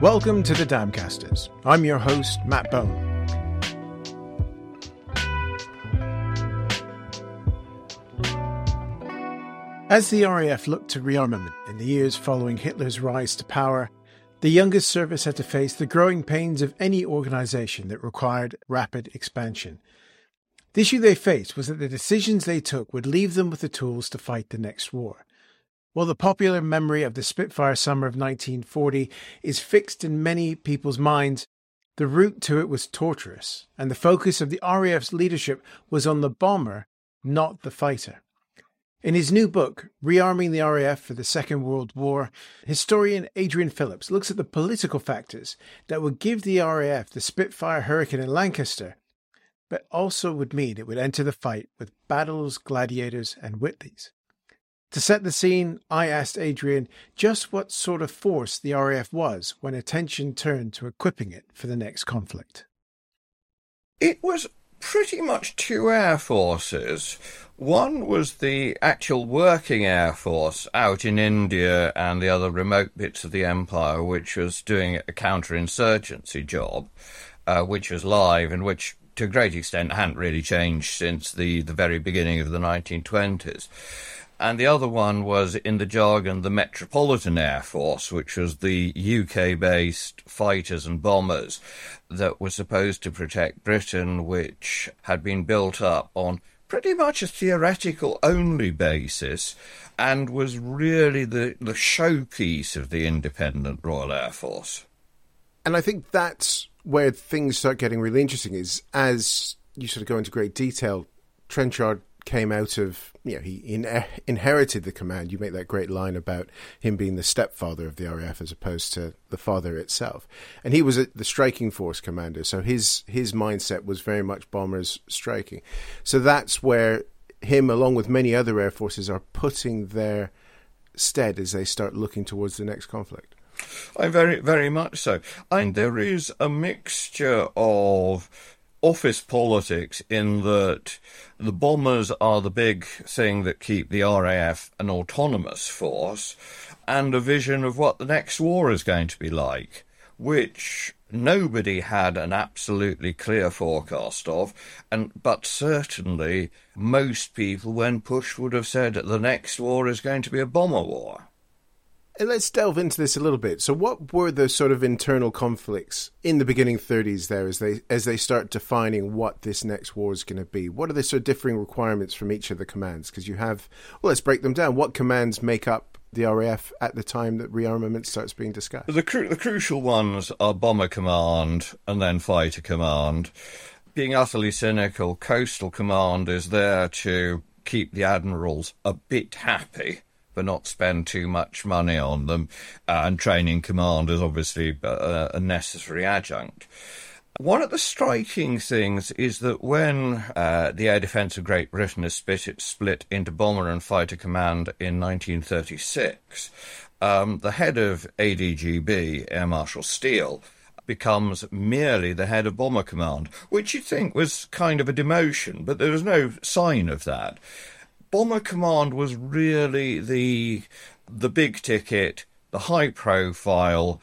Welcome to the Damcasters. I'm your host, Matt Bone. As the RAF looked to rearmament in the years following Hitler's rise to power, the youngest service had to face the growing pains of any organization that required rapid expansion. The issue they faced was that the decisions they took would leave them with the tools to fight the next war. While the popular memory of the Spitfire summer of 1940 is fixed in many people's minds, the route to it was torturous, and the focus of the RAF's leadership was on the bomber, not the fighter. In his new book, Rearming the RAF for the Second World War, historian Adrian Phillips looks at the political factors that would give the RAF the Spitfire Hurricane in Lancaster, but also would mean it would enter the fight with Battles, Gladiators, and Whitleys. To set the scene, I asked Adrian just what sort of force the RAF was when attention turned to equipping it for the next conflict. It was pretty much two air forces. One was the actual working air force out in India and the other remote bits of the empire, which was doing a counterinsurgency job, uh, which was live and which to a great extent hadn't really changed since the, the very beginning of the 1920s and the other one was in the jargon the Metropolitan Air Force, which was the UK based fighters and bombers that were supposed to protect Britain, which had been built up on pretty much a theoretical only basis and was really the, the showpiece of the independent Royal Air Force. And I think that's where things start getting really interesting is as you sort of go into great detail, Trenchard came out of, you know, he in, inherited the command. You make that great line about him being the stepfather of the RAF as opposed to the father itself. And he was a, the striking force commander, so his his mindset was very much bombers striking. So that's where him, along with many other air forces, are putting their stead as they start looking towards the next conflict. I very, very much so. And there is a mixture of office politics in that the bombers are the big thing that keep the RAF an autonomous force and a vision of what the next war is going to be like, which nobody had an absolutely clear forecast of, and but certainly most people, when pushed, would have said the next war is going to be a bomber war. Let's delve into this a little bit. So, what were the sort of internal conflicts in the beginning 30s there, as they as they start defining what this next war is going to be? What are the sort of differing requirements from each of the commands? Because you have, well, let's break them down. What commands make up the RAF at the time that rearmament starts being discussed? The cru- the crucial ones are bomber command and then fighter command. Being utterly cynical, coastal command is there to keep the admirals a bit happy but not spend too much money on them. Uh, and training command is obviously a, a, necessary adjunct. One of the striking things is that when uh, the air defence of Great Britain is split, split into bomber and fighter command in 1936, um, the head of ADGB, Air Marshal Steel, becomes merely the head of Bomber Command, which you'd think was kind of a demotion, but there was no sign of that. Bomber Command was really the the big ticket, the high profile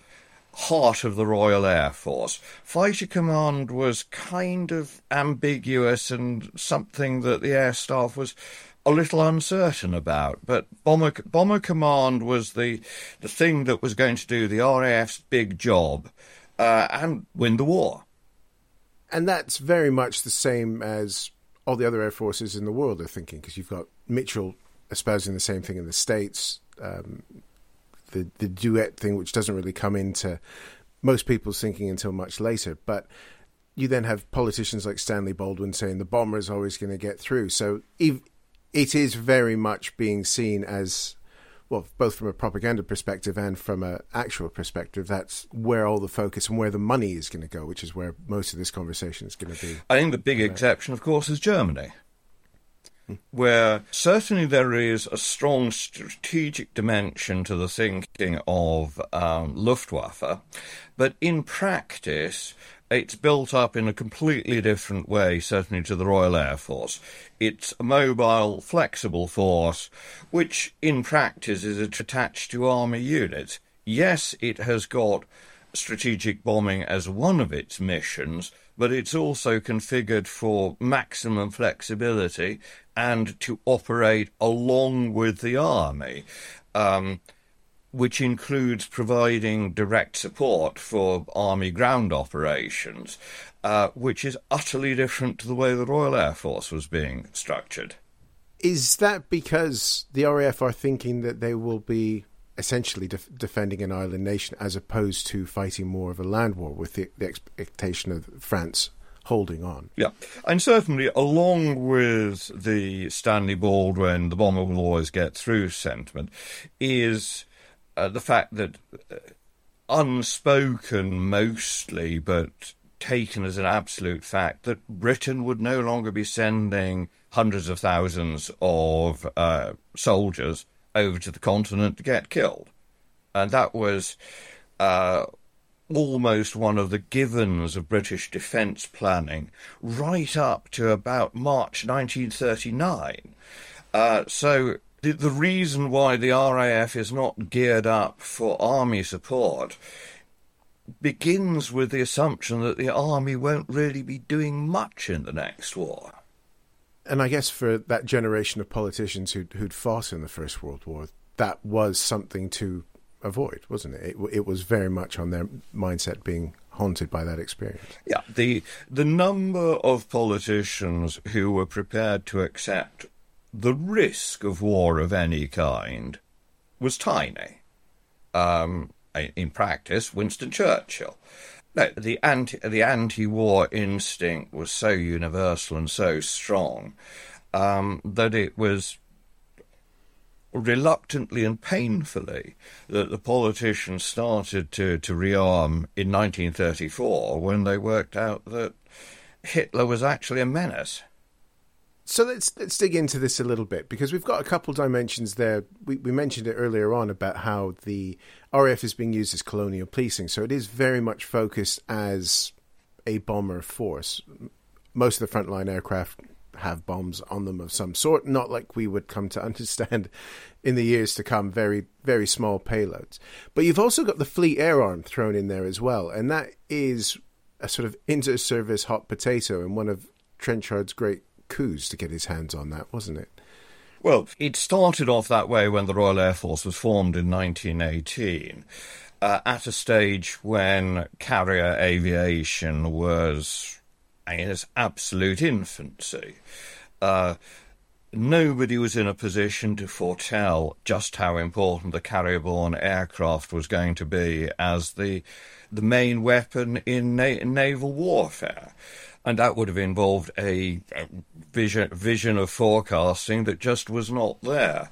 heart of the Royal Air Force. Fighter Command was kind of ambiguous and something that the Air Staff was a little uncertain about. But Bomber, Bomber Command was the, the thing that was going to do the RAF's big job uh, and win the war. And that's very much the same as all the other air forces in the world are thinking, because you've got Mitchell espousing the same thing in the States. Um, the the Douhet thing, which doesn't really come into most people's thinking until much later. But you then have politicians like Stanley Baldwin saying the bomber is always going to get through. So it is very much being seen as well, both from a propaganda perspective and from an actual perspective, that's where all the focus and where the money is going to go, which is where most of this conversation is going to be. I think the big exception, of course, is Germany where certainly there is a strong strategic dimension to the thinking of um, Luftwaffe, but in practice, it's built up in a completely different way, certainly to the Royal Air Force. It's a mobile, flexible force, which in practice is attached to army units. Yes, it has got strategic bombing as one of its missions, but it's also configured for maximum flexibility and to operate along with the army, um, which includes providing direct support for army ground operations, uh, which is utterly different to the way the Royal Air Force was being structured. Is that because the RAF are thinking that they will be essentially def- defending an island nation as opposed to fighting more of a land war with the, the expectation of France holding on. Yeah, and certainly along with the Stanley Baldwin, the bomber will always get through sentiment, is uh, the fact that uh, unspoken mostly, but taken as an absolute fact, that Britain would no longer be sending hundreds of thousands of uh, soldiers over to the continent to get killed. And that was uh, almost one of the givens of British defence planning right up to about March 1939. Uh, so the, the reason why the RAF is not geared up for army support begins with the assumption that the army won't really be doing much in the next war. And I guess for that generation of politicians who'd, who'd fought in the First World War, that was something to avoid, wasn't it? it? It was very much on their mindset being haunted by that experience. Yeah, the the number of politicians who were prepared to accept the risk of war of any kind was tiny. Um, in practice, Winston Churchill. No, the anti the anti-war instinct was so universal and so strong um, that it was reluctantly and painfully that the politicians started to, to rearm in 1934 when they worked out that Hitler was actually a menace. So let's let's dig into this a little bit because we've got a couple dimensions there. We, we mentioned it earlier on about how the RAF is being used as colonial policing, so it is very much focused as a bomber force. Most of the frontline aircraft have bombs on them of some sort, not like we would come to understand in the years to come, very, very small payloads. But you've also got the Fleet Air Arm thrown in there as well, and that is a sort of inter service hot potato and one of Trenchard's great coups to get his hands on that, wasn't it? Well, it started off that way when the Royal Air Force was formed in 1918. Uh, at a stage when carrier aviation was in its absolute infancy. Uh, nobody was in a position to foretell just how important the carrier-borne aircraft was going to be as the the main weapon in na- naval warfare. And that would have involved a, vision, vision of forecasting that just was not there.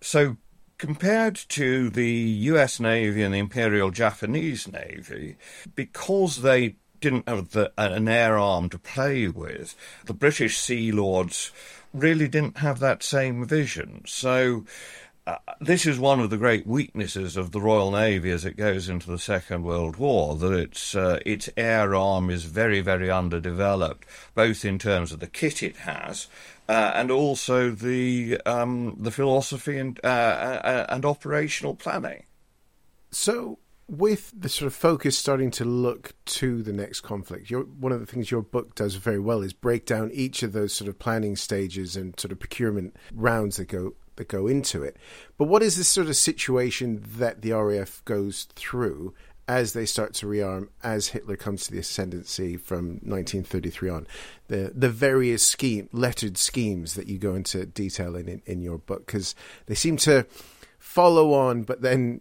So compared to the US Navy and the Imperial Japanese Navy, because they didn't have the, an air arm to play with, the British Sea Lords really didn't have that same vision. So uh, this is one of the great weaknesses of the Royal Navy as it goes into the Second World War, that its, uh, its air arm is very, very underdeveloped, both in terms of the kit it has uh, and also the, um, the philosophy and, uh, uh, and operational planning. So, with the sort of focus starting to look to the next conflict, one of the things your book does very well is break down each of those sort of planning stages and sort of procurement rounds that go that go into it. But what is this sort of situation that the RAF goes through as they start to rearm, as Hitler comes to the ascendancy from 1933 on? The the various scheme lettered schemes that you go into detail in in, in your book because they seem to follow on, but then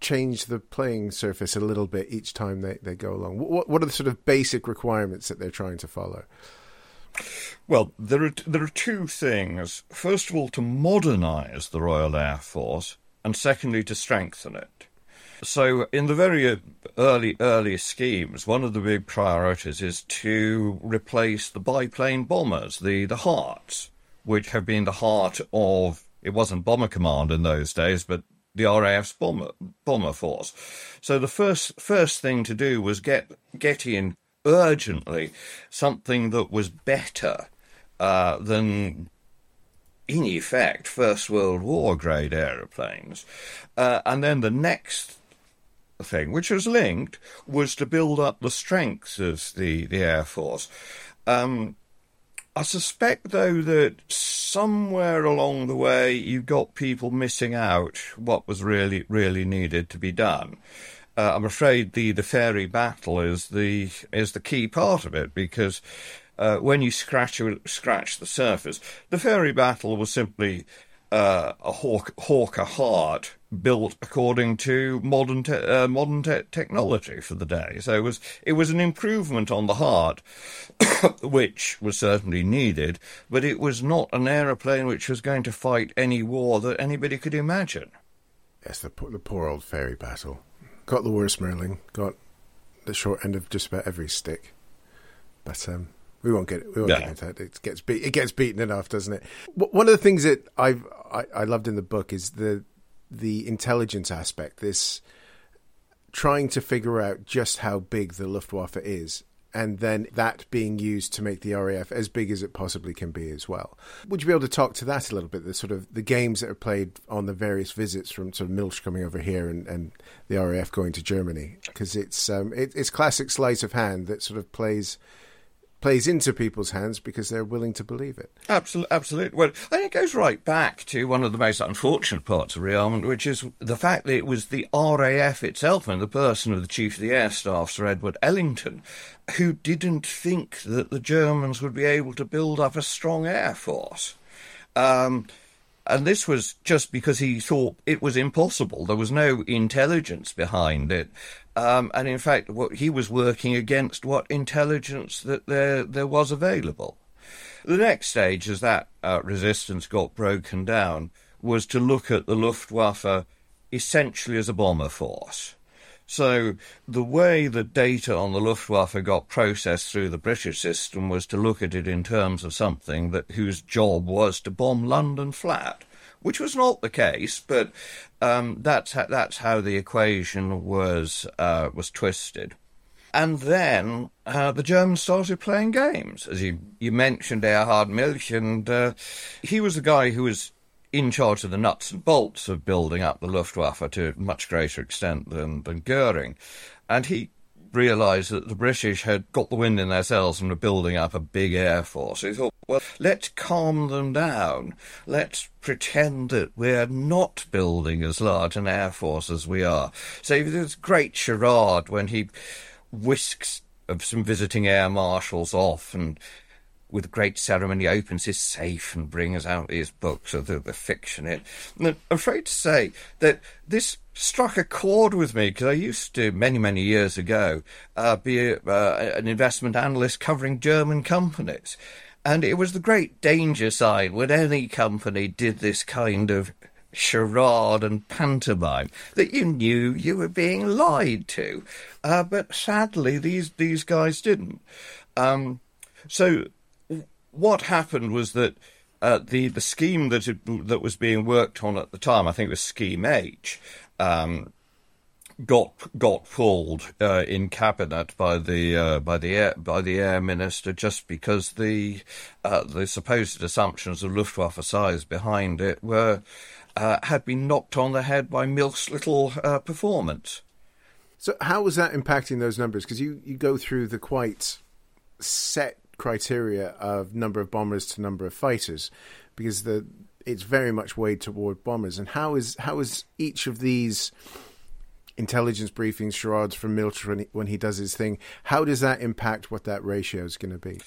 change the playing surface a little bit each time they, they go along. What what are the sort of basic requirements that they're trying to follow? Well, there are there are two things. First of all, to modernise the Royal Air Force, and secondly, to strengthen it. So, in the very uh, early early schemes, one of the big priorities is to replace the biplane bombers, the the Harts, which have been the heart of it wasn't Bomber Command in those days, but the RAF's bomber bomber force. So the first first thing to do was get get in urgently something that was better uh, than, in effect, First World War grade aeroplanes. Uh, and then the next thing, which was linked, was to build up the strength of the, the Air Force. Um, I suspect, though, that somewhere along the way you got people missing out what was really, really needed to be done uh, I'm afraid the, the Fairey battle is the is the key part of it because uh, when you scratch scratch the surface, the Fairey Battle was simply uh, a Hawk, Hawker Hart built according to modern te- uh, modern te- technology for the day. So it was it was an improvement on the Hart, which was certainly needed, but it was not an aeroplane which was going to fight any war that anybody could imagine. Yes, the the poor old Fairey Battle got the worst Merlin, got the short end of just about every stick. But um, we won't get we won't get into that. It gets beat, it gets beaten enough, doesn't it? One of the things that I've I, I loved in the book is the the intelligence aspect. This trying to figure out just how big the Luftwaffe is and then that being used to make the RAF as big as it possibly can be as well. Would you be able to talk to that a little bit? The sort of the games that are played on the various visits from sort of Milch coming over here and, and the RAF going to Germany because it's um, it, it's classic sleight of hand that sort of plays plays into people's hands because they're willing to believe it. Absolutely, absolutely. Well, think it goes right back to one of the most unfortunate parts of rearmament, which is the fact that it was the RAF itself and the person of the Chief of the Air Staff, Sir Edward Ellington, who didn't think that the Germans would be able to build up a strong air force. Um, and this was just because he thought it was impossible. There was no intelligence behind it. Um, and in fact, what he was working against what intelligence that there there was available. The next stage, as that uh, resistance got broken down, was to look at the Luftwaffe essentially as a bomber force. So the way the data on the Luftwaffe got processed through the British system was to look at it in terms of something that whose job was to bomb London flat which was not the case, but um, that's how, that's how the equation was uh, was twisted. And then uh, the Germans started playing games, as you you mentioned Erhard Milch, and uh, he was the guy who was in charge of the nuts and bolts of building up the Luftwaffe to a much greater extent than than Goering, and he realised that the British had got the wind in their sails and were building up a big air force. He thought, well, let's calm them down. Let's pretend that we're not building as large an air force as we are. So there's great charade when he whisks some visiting air marshals off and with great ceremony opens his safe and brings out his books of the, the fiction it. I'm afraid to say that this struck a chord with me because I used to, many, many years ago, uh, be uh, an investment analyst covering German companies. And it was the great danger sign when any company did this kind of charade and pantomime that you knew you were being lied to. Uh, but sadly, these, these guys didn't. Um, so what happened was that uh, the the scheme that had, that was being worked on at the time, I think it was Scheme H, um, got got pulled uh, in cabinet by the uh, by the air, by the air minister just because the uh, the supposed assumptions of Luftwaffe size behind it were uh, had been knocked on the head by Milch's little uh, performance. So how was that impacting those numbers? Because you, you go through the quite set criteria of number of bombers to number of fighters, because the it's very much weighed toward bombers. And how is how is each of these intelligence briefings, charades from Milch when he, when he does his thing, how does that impact what that ratio is going to be?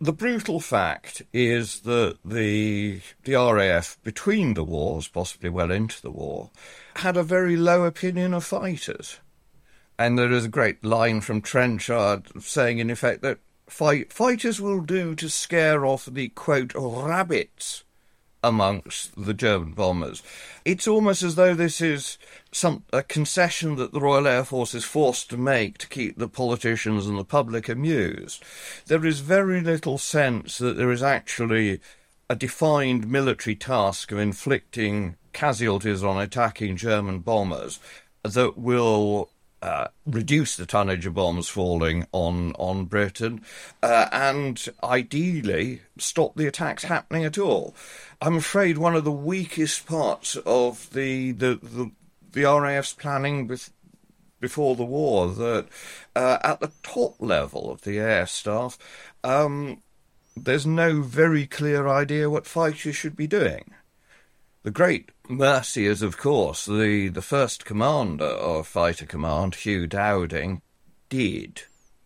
The brutal fact is that the the RAF between the wars, possibly well into the war, had a very low opinion of fighters. And there is a great line from Trenchard saying, in effect, that fight, fighters will do to scare off the, quote, rabbits amongst the German bombers. It's almost as though this is some a concession that the Royal Air Force is forced to make to keep the politicians and the public amused. There is very little sense that there is actually a defined military task of inflicting casualties on attacking German bombers that will uh, reduce the tonnage of bombs falling on on Britain, uh, and ideally stop the attacks happening at all. I'm afraid one of the weakest parts of the the the, the RAF's planning before the war that uh, at the top level of the air staff, um, there's no very clear idea what fighters should be doing. The great mercy is, of course, the, the first commander of Fighter Command, Hugh Dowding, did.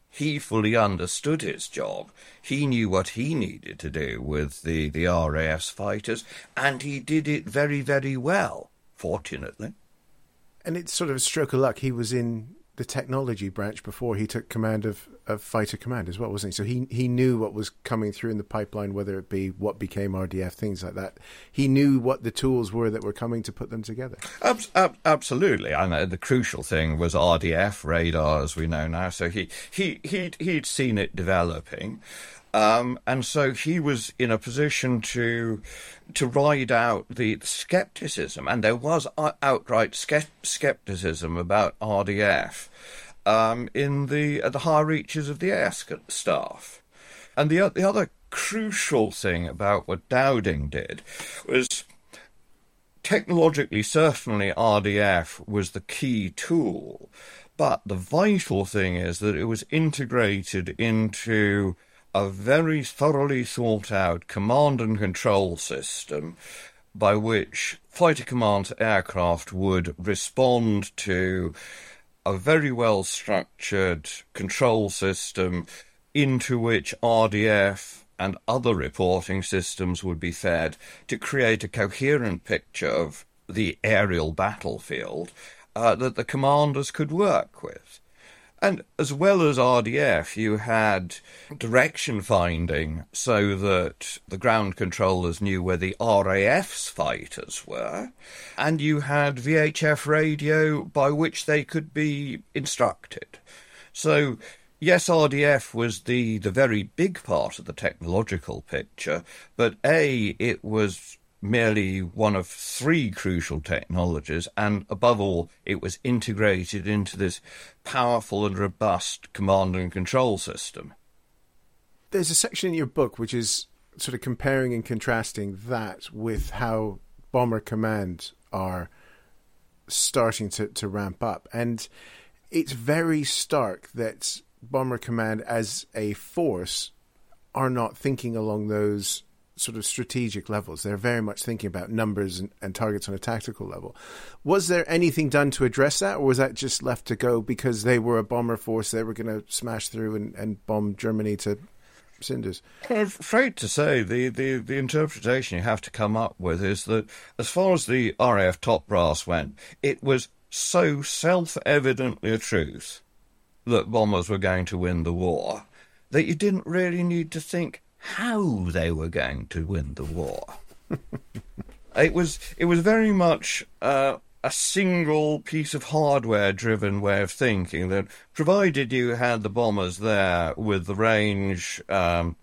He fully understood his job. He knew what he needed to do with the, the RAF's fighters, and he did it very, very well, fortunately. And it's sort of a stroke of luck. He was in the technology branch before he took command of, of fighter command as well, wasn't he? So he he knew what was coming through in the pipeline, whether it be what became RDF, things like that. He knew what the tools were that were coming to put them together. Ab- ab- absolutely, I know the crucial thing was RDF radar, as we know now. So he he he'd, he'd seen it developing. Um, and so he was in a position to to ride out the skepticism, and there was outright skepticism about RDF um, in the the higher reaches of the air staff. And the the other crucial thing about what Dowding did was technologically, certainly RDF was the key tool, but the vital thing is that it was integrated into a very thoroughly thought out command and control system by which fighter command aircraft would respond to a very well structured control system into which RDF and other reporting systems would be fed to create a coherent picture of the aerial battlefield uh, that the commanders could work with. And as well as RDF, you had direction finding so that the ground controllers knew where the RAF's fighters were, and you had VHF radio by which they could be instructed. So, yes, RDF was the, the very big part of the technological picture, but A, it was merely one of three crucial technologies, and above all, it was integrated into this powerful and robust command and control system. There's a section in your book which is sort of comparing and contrasting that with how Bomber Command are starting to, to ramp up. And it's very stark that Bomber Command as a force are not thinking along those sort of strategic levels. They're very much thinking about numbers and, and, targets on a tactical level. Was there anything done to address that, or was that just left to go because they were a bomber force? They were going to smash through and, and bomb Germany to cinders? I'm afraid to say the, the, the interpretation you have to come up with is that as far as the RAF top brass went, it was so self evidently a truth that bombers were going to win the war that you didn't really need to think how they were going to win the war. it was it was very much uh, a single piece of hardware driven way of thinking that provided you had the bombers there with the range um,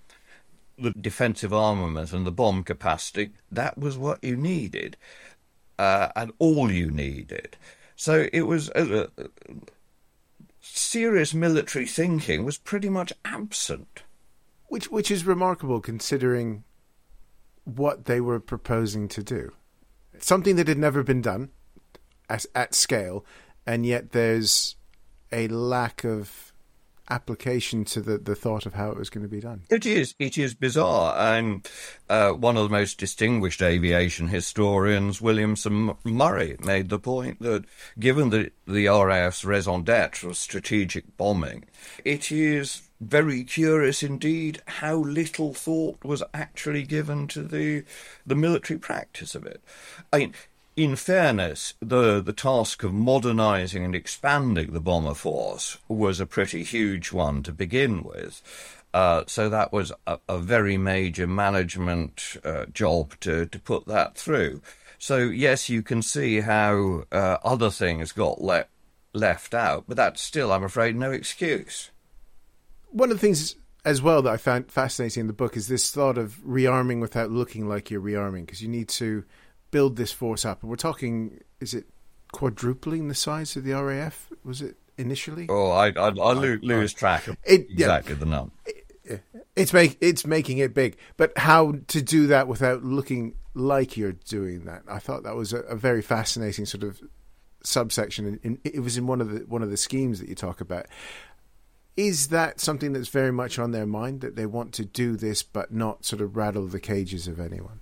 the defensive armament and the bomb capacity, that was what you needed, uh, and all you needed. So it was uh, uh, serious military thinking was pretty much absent. Which which is remarkable considering what they were proposing to do. Something that had never been done at, at scale, and yet there's a lack of application to the, the thought of how it was going to be done. It is. It is bizarre. And uh, one of the most distinguished aviation historians, Williamson Murray, made the point that given the, the RAF's raison d'etre of strategic bombing, it is very curious indeed how little thought was actually given to the the military practice of it. I mean, in fairness, the, the task of modernising and expanding the bomber force was a pretty huge one to begin with. Uh, so that was a, a very major management uh, job to, to put that through. So, yes, you can see how uh, other things got le- left out, but that's still, I'm afraid, no excuse. One of the things as well that I found fascinating in the book is this thought of rearming without looking like you're rearming, because you need to build this force up. And we're talking, is it quadrupling the size of the RAF? Was it initially? Oh, I I, I lose, lose track of it, exactly yeah, the number. It, it's make it's making it big, but how to do that without looking like you're doing that? I thought that was a, a very fascinating sort of subsection. In, it was in one of the one of the schemes that you talk about. Is that something that's very much on their mind that they want to do this, but not sort of rattle the cages of anyone?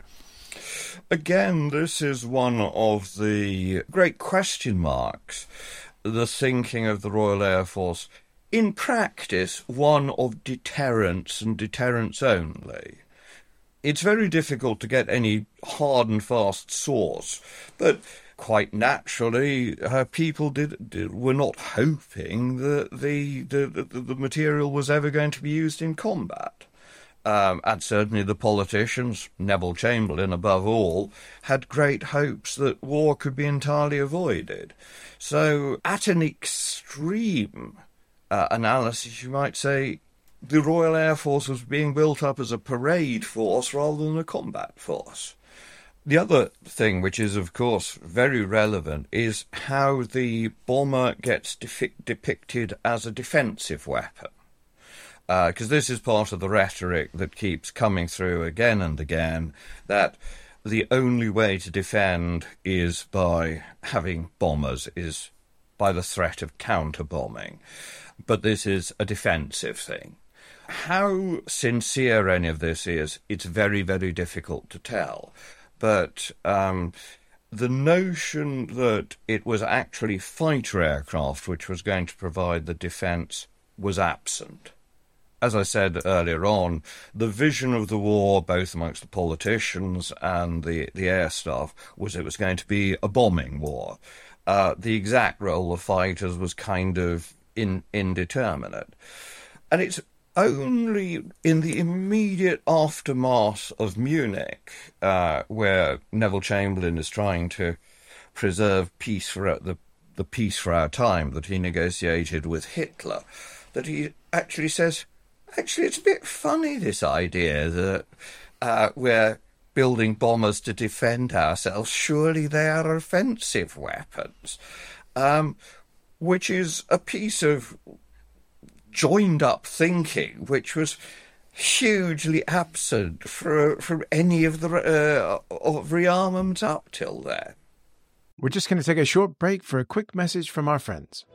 Again, this is one of the great question marks, the thinking of the Royal Air Force. In practice, one of deterrence and deterrence only. It's very difficult to get any hard and fast source, but quite naturally, her people did, did, were not hoping that the, the, the, the material was ever going to be used in combat. Um, and certainly the politicians, Neville Chamberlain above all, had great hopes that war could be entirely avoided. So, at an extreme uh, analysis, you might say the Royal Air Force was being built up as a parade force rather than a combat force. The other thing, which is of course very relevant, is how the bomber gets depicted as a defensive weapon because uh, this is part of the rhetoric that keeps coming through again and again that the only way to defend is by having bombers, is by the threat of counter bombing. But this is a defensive thing. How sincere any of this is, it's very, very difficult to tell. But um, the notion that it was actually fighter aircraft which was going to provide the defence was absent as I said earlier on, the vision of the war, both amongst the politicians and the, the air staff, was it was going to be a bombing war. Uh, the exact role of fighters was kind of in, indeterminate. And it's only in the immediate aftermath of Munich, uh, where Neville Chamberlain is trying to preserve peace for the, the peace for our time that he negotiated with Hitler, that he actually says, Actually, it's a bit funny, this idea that uh, we're building bombers to defend ourselves. Surely they are offensive weapons. Um, which is a piece of joined up thinking which was hugely absent from, from any of the uh, of rearmament up till then. We're just going to take a short break for a quick message from our friends.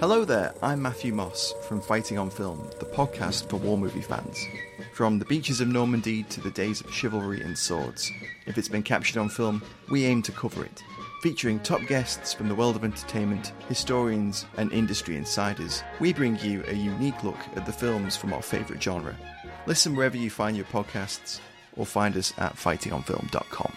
Hello there, I'm Matthew Moss from Fighting on Film, the podcast for war movie fans. From the beaches of Normandy to the days of chivalry and swords, if it's been captured on film, we aim to cover it. Featuring top guests from the world of entertainment, historians, and industry insiders, we bring you a unique look at the films from our favourite genre. Listen wherever you find your podcasts, or find us at fightingonfilm.com.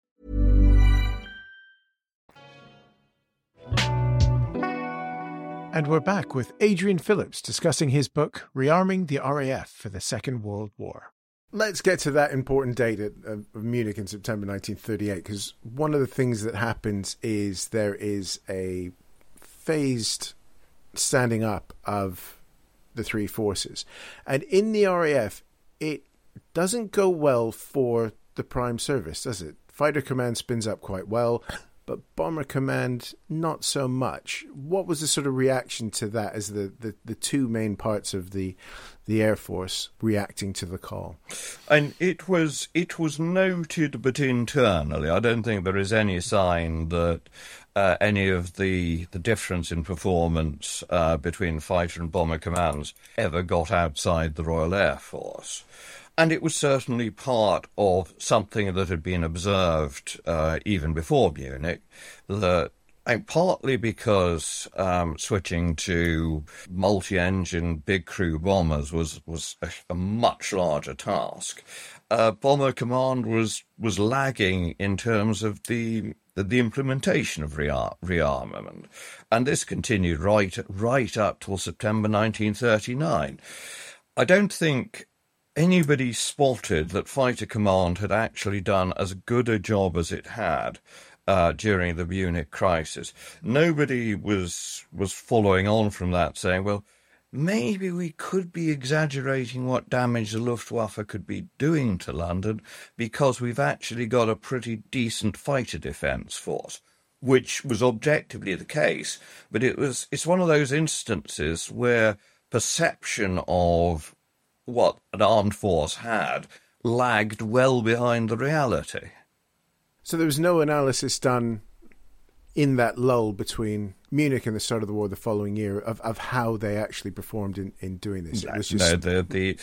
And we're back with Adrian Phillips discussing his book, Rearming the RAF for the Second World War. Let's get to that important date of, of Munich in September 1938, because one of the things that happens is there is a phased standing up of the three forces. And in the RAF, it doesn't go well for the Prime Service, does it? Fighter Command spins up quite well but Bomber Command not so much. What was the sort of reaction to that as the, the, the two main parts of the the Air Force reacting to the call? And it was it was noted, but internally, I don't think there is any sign that uh, any of the the difference in performance uh, between fighter and bomber commands ever got outside the Royal Air Force. And it was certainly part of something that had been observed uh, even before Munich, that and partly because um, switching to multi-engine big crew bombers was was a, a much larger task. Uh, Bomber Command was was lagging in terms of the the, the implementation of rear, rearmament, and this continued right right up till September 1939. I don't think anybody spotted that Fighter Command had actually done as good a job as it had uh, during the Munich crisis. Nobody was was following on from that, saying, "Well, maybe we could be exaggerating what damage the Luftwaffe could be doing to London because we've actually got a pretty decent fighter defence force." Which was objectively the case, but it was it's one of those instances where perception of what an armed force had lagged well behind the reality. So there was no analysis done in that lull between Munich and the start of the war the following year of, of how they actually performed in, in doing this. It was just... No, the, the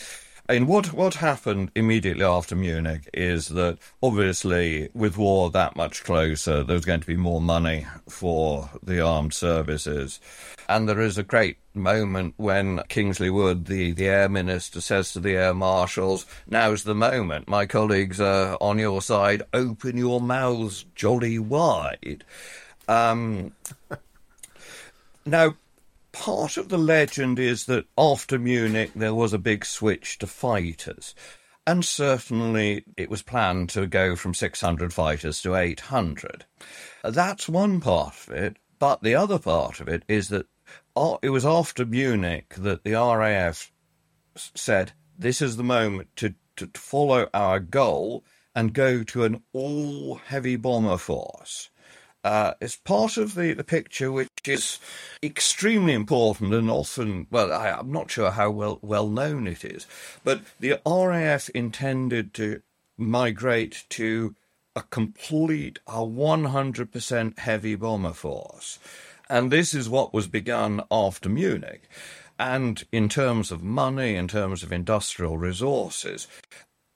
and what what happened immediately after Munich is that obviously with war that much closer, there was going to be more money for the armed services, and there is a great moment when Kingsley Wood, the, the air minister, says to the air marshals, "Now's the moment. My colleagues are on your side. Open your mouths jolly wide." Um, now part of the legend is that after Munich there was a big switch to fighters. And certainly it was planned to go from 600 fighters to 800. That's one part of it. But the other part of it is that it was after Munich that the RAF said, this is the moment to, to follow our goal and go to an all heavy bomber force uh, is part of the, the picture which is extremely important and often, well, I, am not sure how well, well known it is, but the RAF intended to migrate to a complete, a 100% heavy bomber force. And this is what was begun after Munich. And in terms of money, in terms of industrial resources,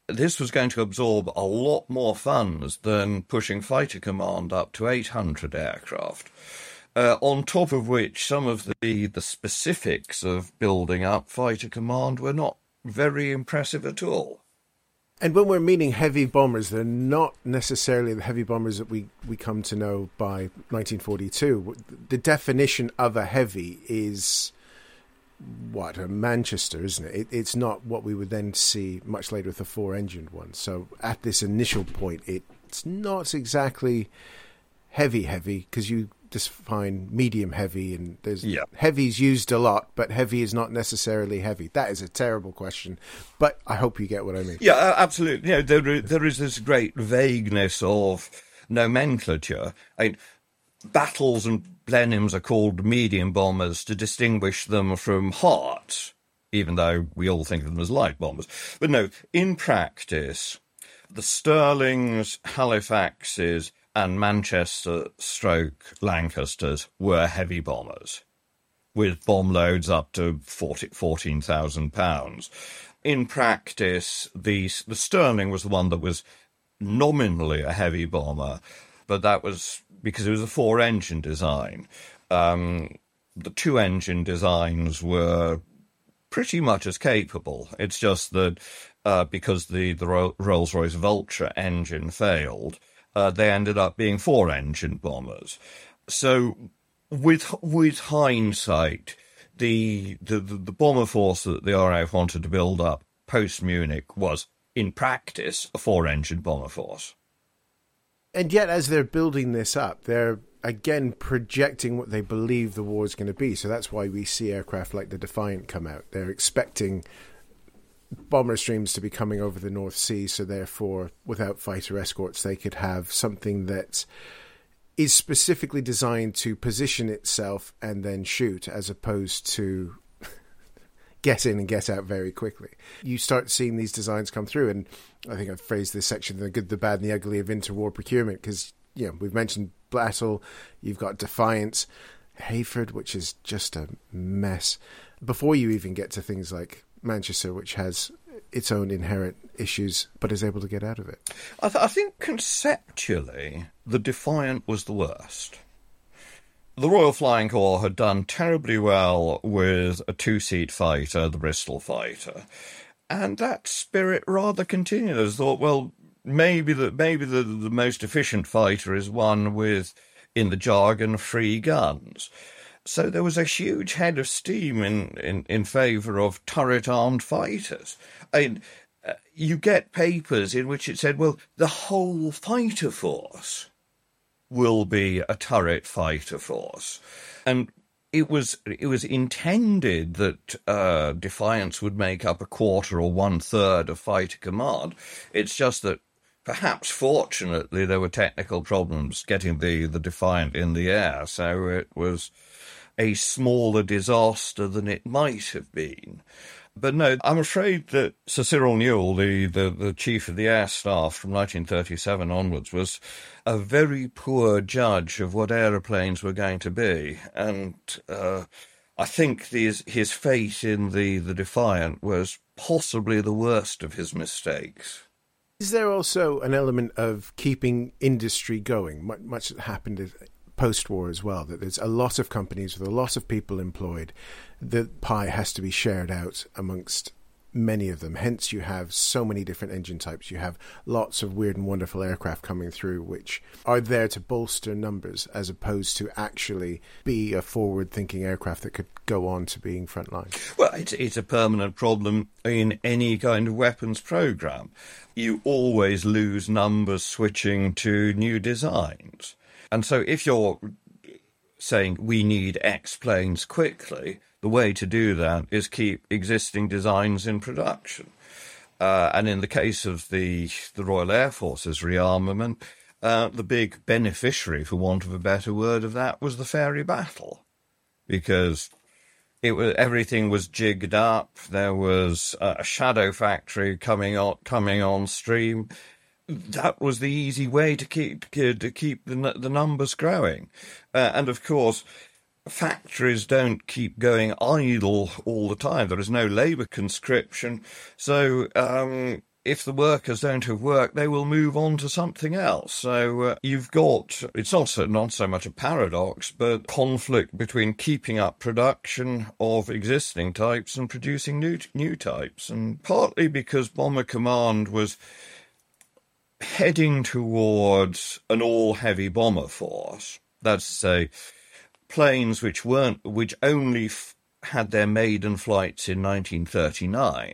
this was going to absorb a lot more funds than pushing Fighter Command up to 800 aircraft. Uh, on top of which, some of the, the specifics of building up Fighter Command were not very impressive at all. And when we're meaning heavy bombers, they're not necessarily the heavy bombers that we, we come to know by 1942. The definition of a heavy is what a Manchester, isn't it? it? It's not what we would then see much later with the four-engined one. So at this initial point, it's not exactly heavy, heavy because you just find medium heavy, and there's yeah. heavy's used a lot, but heavy is not necessarily heavy. That is a terrible question, but I hope you get what I mean. Yeah, absolutely. You know, there there is this great vagueness of nomenclature. I mean, battles and Blenheims are called medium bombers to distinguish them from Harts, even though we all think of them as light bombers. But no, in practice, the Stirlings, Halifaxes, and Manchester stroke Lancasters were heavy bombers with bomb loads up to 40, 14,000 pounds. In practice, the, the Stirling was the one that was nominally a heavy bomber, but that was because it was a four engine design. Um, the two engine designs were pretty much as capable. It's just that uh, because the, the Rolls Royce Vulture engine failed, uh, they ended up being four engine bombers. So, with with hindsight, the, the the bomber force that the RAF wanted to build up post Munich was, in practice, a four engine bomber force. And yet, as they're building this up, they're again projecting what they believe the war is going to be. So that's why we see aircraft like the Defiant come out. They're expecting bomber streams to be coming over the North Sea, so therefore, without fighter escorts, they could have something that is specifically designed to position itself and then shoot, as opposed to get in and get out very quickly. You start seeing these designs come through, and I think I've phrased this section the good, the bad, and the ugly of interwar procurement because you know we've mentioned Battle, you've got Defiants, Hereford, which is just a mess. Before you even get to things like Manchester, which has its own inherent issues, but is able to get out of it. I, th- I think conceptually, the Defiant was the worst. The Royal Flying Corps had done terribly well with a two seat fighter, the Bristol fighter. And that spirit rather continued. I thought, well, maybe the maybe the, the most efficient fighter is one with, in the jargon, free guns. So there was a huge head of steam in, in, in favour of turret armed fighters. And uh, you get papers in which it said, well, the whole fighter force will be a turret fighter force. And it was it was intended that uh, Defiants would make up a quarter or one third of fighter command. It's just that perhaps fortunately there were technical problems getting the, the Defiant in the air, so it was a smaller disaster than it might have been. But no, I'm afraid that Sir Cyril Newall, the, the, the chief of the air staff from 1937 onwards, was a very poor judge of what aeroplanes were going to be. And uh, I think these, his fate in the, the Defiant was possibly the worst of his mistakes. Is there also an element of keeping industry going? Much that happened post war as well, that there's a lot of companies with a lot of people employed. The pie has to be shared out amongst many of them. Hence, you have so many different engine types. You have lots of weird and wonderful aircraft coming through, which are there to bolster numbers as opposed to actually be a forward thinking aircraft that could go on to being frontline. Well, it's, it's a permanent problem in any kind of weapons program. You always lose numbers switching to new designs. And so if you're saying we need X planes quickly, the way to do that is keep existing designs in production. Uh, and in the case of the the Royal Air Force's rearmament, uh, the big beneficiary, for want of a better word, of that was the Fairey Battle, because it was everything was jigged up. There was a shadow factory coming on coming on stream that was the easy way to keep to keep the the numbers growing, uh, and of course, factories don't keep going idle all the time. There is no labour conscription, so um, if the workers don't have work, they will move on to something else. So uh, you've got, it's also not so much a paradox, but conflict between keeping up production of existing types and producing new, new types. And partly because Bomber Command was heading towards an all heavy bomber force. That's to say, planes which weren't, which only f- had their maiden flights in 1939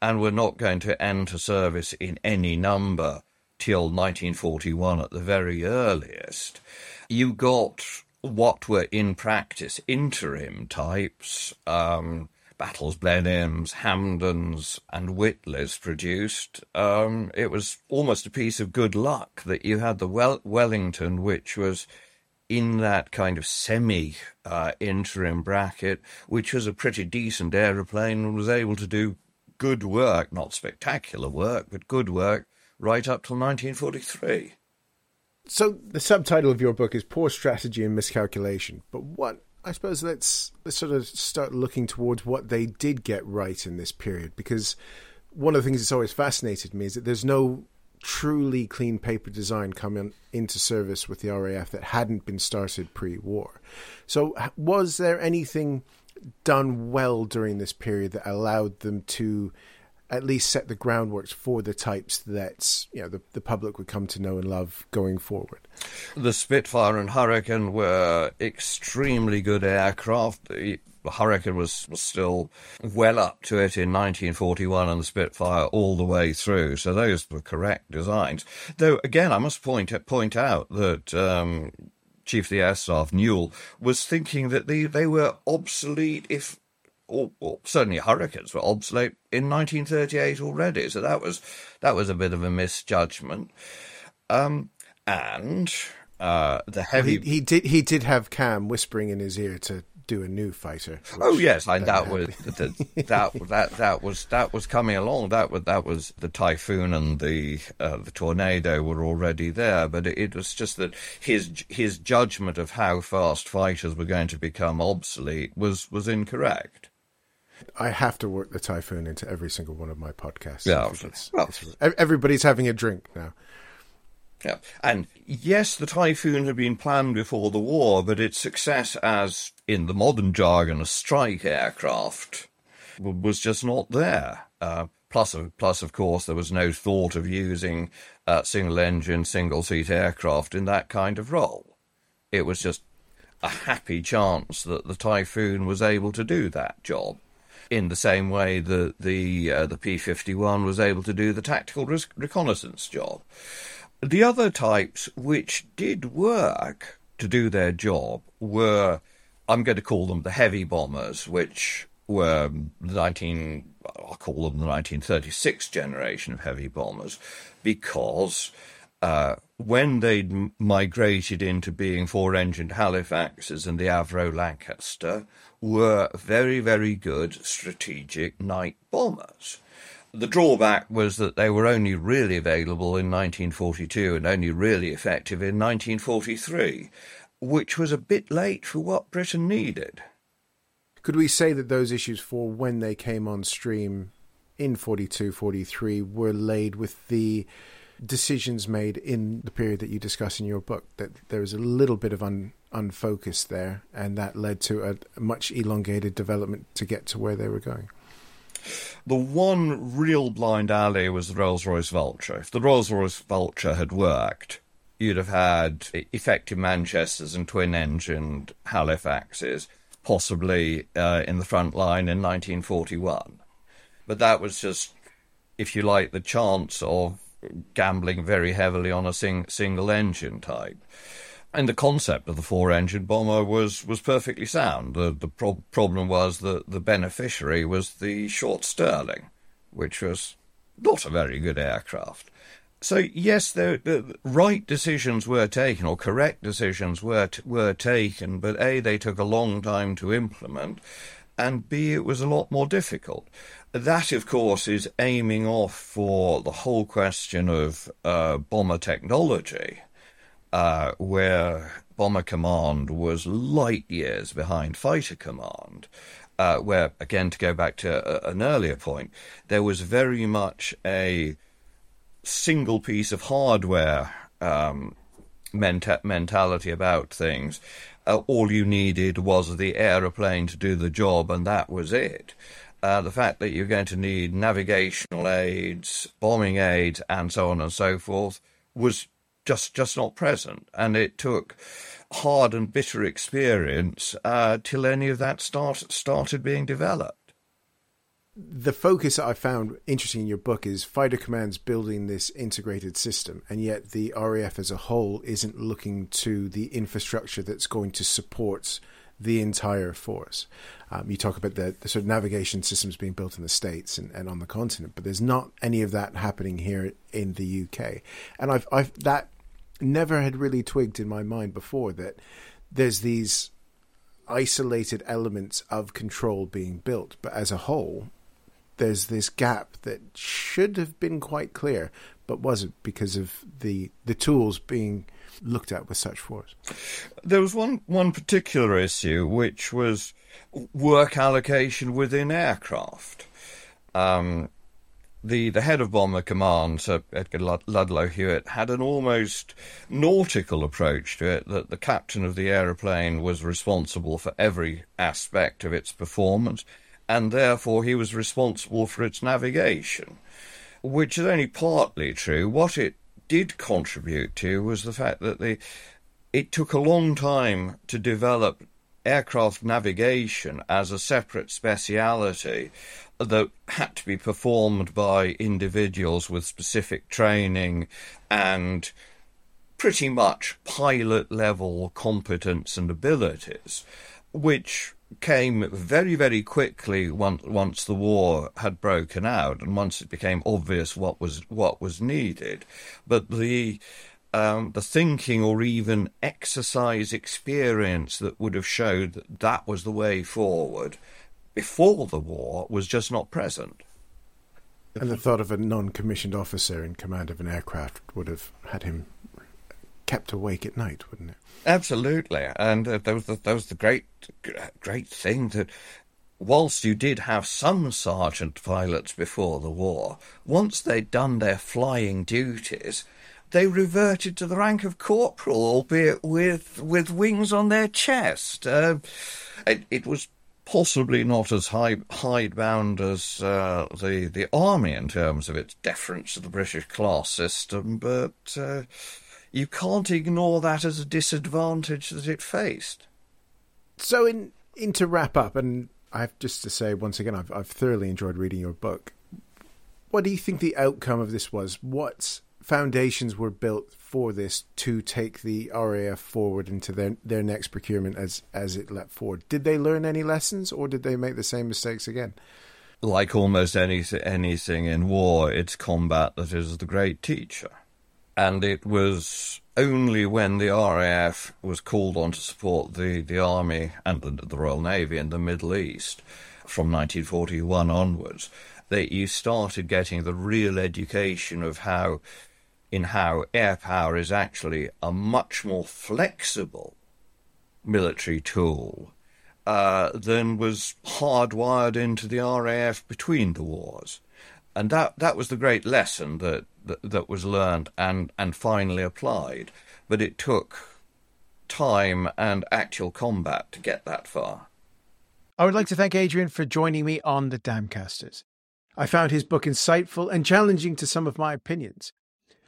and were not going to enter service in any number till 1941 at the very earliest. You got what were in practice interim types, um, Battles, Blenheims, Hampdens, and Whitleys produced. Um, it was almost a piece of good luck that you had the well- Wellington, which was in that kind of semi uh, interim bracket, which was a pretty decent aeroplane and was able to do good work, not spectacular work, but good work, right up till 1943. So the subtitle of your book is Poor Strategy and Miscalculation. But what I suppose let's let's sort of start looking towards what they did get right in this period because one of the things that's always fascinated me is that there's no truly clean paper design coming into service with the RAF that hadn't been started pre-war. So was there anything done well during this period that allowed them to at least set the groundwork for the types that you know the, the public would come to know and love going forward. The Spitfire and Hurricane were extremely good aircraft. The Hurricane was, was still well up to it in 1941 and the Spitfire all the way through. So those were correct designs. Though, again, I must point, point out that um, Chief of the Air Staff, Newall, was thinking that they, they were obsolete if or, or, certainly hurricanes were obsolete in 1938 already. So that was that was a bit of a misjudgment. Um, and uh, the heavy he, he, did he did have Camm whispering in his ear to do a new fighter. Oh yes, and that was the, that that that was that was coming along. That was that was the typhoon and the uh, the tornado were already there, but it, it was just that his his judgment of how fast fighters were going to become obsolete was was incorrect. I have to work the typhoon into every single one of my podcasts. Yeah, it's, well, it's, everybody's having a drink now. Yeah, and yes, the typhoon had been planned before the war, but its success as, in the modern jargon, a strike aircraft was just not there. Uh, plus, of, plus, of course, there was no thought of using uh, single-engine, single-seat aircraft in that kind of role. It was just a happy chance that the typhoon was able to do that job in the same way that the uh, the P-51 was able to do the tactical reconnaissance job. The other types which did work to do their job were, I'm going to call them the heavy bombers, which were the 19, I'll call them the 1936 generation of heavy bombers, because uh, when they'd migrated into being four-engined Halifaxes and the Avro Lancaster, were very, very good strategic night bombers. The drawback was that they were only really available in 1942 and only really effective in 1943, which was a bit late for what Britain needed. Could we say that those issues for when they came on stream in 42 43 were laid with the decisions made in the period that you discuss in your book that there was a little bit of un, unfocus there and that led to a, much elongated development to get to where they were going the one real blind alley was the Rolls Royce Vulture. If the Rolls Royce Vulture had worked, you'd have had effective Manchesters and twin engined Halifaxes, possibly uh, in the front line in 1941. But that was just, if you like, the chance of gambling very heavily on a sing- single engine type. And the concept of the four engine bomber was, was perfectly sound. The, the pro- problem was that the beneficiary was the short Stirling, which was not a very good aircraft. So yes, the, the, right decisions were taken, or correct decisions were t- were taken, but a they took a long time to implement, and b it was a lot more difficult. That, of course, is aiming off for the whole question of uh, bomber technology, uh, where Bomber Command was light years behind Fighter Command. uh, where, again, to go back to a, an earlier point, there was very much a single piece of hardware um, menta- mentality about things. Uh, all you needed was the aeroplane to do the job, and that was it. Uh, the fact that you're going to need navigational aids, bombing aids, and so on and so forth was just just not present, and it took hard and bitter experience uh, till any of that start, started being developed. The focus I found interesting in your book is Fighter Command's building this integrated system, and yet the RAF as a whole isn't looking to the infrastructure that's going to support the entire force. Um, you talk about the, the, sort of navigation systems being built in the States and, and on the continent, but there's not any of that happening here in the UK. And I've, I've that never had really twigged in my mind before that there's these isolated elements of control being built, but as a whole, there's this gap that should have been quite clear, but wasn't because of the the tools being looked at with such force. There was one one particular issue which was work allocation within aircraft. Um, the, the head of Bomber Command, Sir Edgar Ludlow Hewitt, had an almost nautical approach to it that the captain of the aeroplane was responsible for every aspect of its performance, and therefore he was responsible for its navigation, which is only partly true. What it did contribute to was the fact that the it took a long time to develop aircraft navigation as a separate speciality that had to be performed by individuals with specific training and pretty much pilot level competence and abilities, which came very, very quickly once, once the war had broken out and once it became obvious what was what was needed. But the um, the thinking or even exercise experience that would have showed that that was the way forward before the war was just not present. And the thought of a non commissioned officer in command of an aircraft would have had him kept awake at night, wouldn't it? Absolutely. And uh, that, was the, was the great, great thing that whilst you did have some sergeant pilots before the war, once they'd done their flying duties, they reverted to the rank of corporal, albeit with with wings on their chest. Uh, it, it was possibly not as high hidebound as uh, the the army in terms of its deference to the British class system, but uh, you can't ignore that as a disadvantage that it faced. So, in in to wrap up, and I have just to say once again, I've I've thoroughly enjoyed reading your book. What do you think the outcome of this was? What foundations were built for this to take the RAF forward into their their next procurement as as it leapt forward. Did they learn any lessons, or did they make the same mistakes again? Like almost any, anything in war, it's combat that is the great teacher. And it was only when the RAF was called on to support the, the Army and the, the Royal Navy in the Middle East from 1941 onwards that you started getting the real education of how in how air power is actually a much more flexible military tool uh, than was hardwired into the RAF between the wars. And that, that was the great lesson that, that, that was learned and, and finally applied. But it took time and actual combat to get that far. I would like to thank Adrian for joining me on the Damcasters. I found his book insightful and challenging to some of my opinions.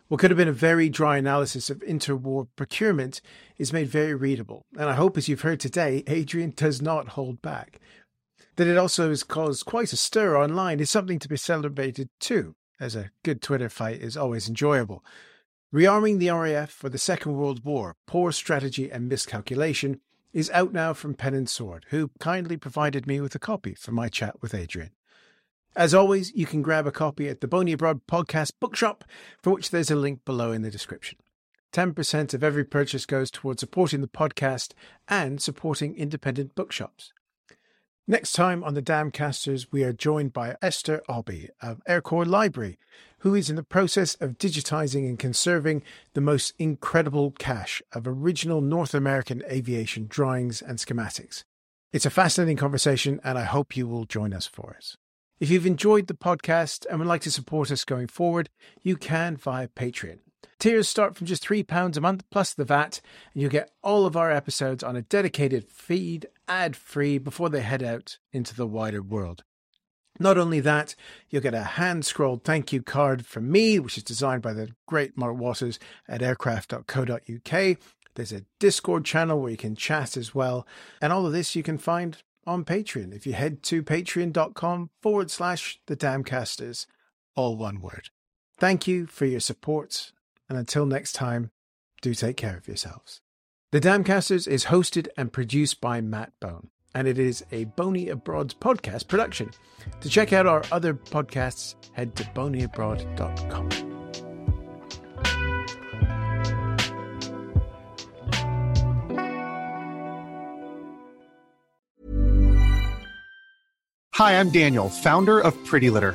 What could have been a very dry analysis of interwar procurement is made very readable, and I hope, as you've heard today, Adrian does not hold back. That it also has caused quite a stir online is something to be celebrated too, as a good Twitter fight is always enjoyable. Rearming the RAF for the Second World War, Poor Strategy and Miscalculation is out now from Pen and Sword, who kindly provided me with a copy for my chat with Adrian. As always, you can grab a copy at the Boney Abroad Podcast Bookshop, for which there's a link below in the description. 10% of every purchase goes towards supporting the podcast and supporting independent bookshops. Next time on the Damcasters, we are joined by Esther Obby of Air Corps Library, who is in the process of digitizing and conserving the most incredible cache of original North American aviation drawings and schematics. It's a fascinating conversation, and I hope you will join us for it. If you've enjoyed the podcast and would like to support us going forward, you can via Patreon. Tiers start from just £3 a month plus the VAT, and you'll get all of our episodes on a dedicated feed, ad free, before they head out into the wider world. Not only that, you'll get a hand scrolled thank you card from me, which is designed by the great Mark Waters at aircraft.co.uk. There's a Discord channel where you can chat as well. And all of this you can find on Patreon if you head to patreon.com forward slash the damcasters, all one word. Thank you for your support. And until next time, do take care of yourselves. The Damcasters is hosted and produced by Matt Bone and it is a Boney Abroad podcast production. To check out our other podcasts, head to boneyabroad.com. Hi, I'm Daniel, founder of Pretty Litter.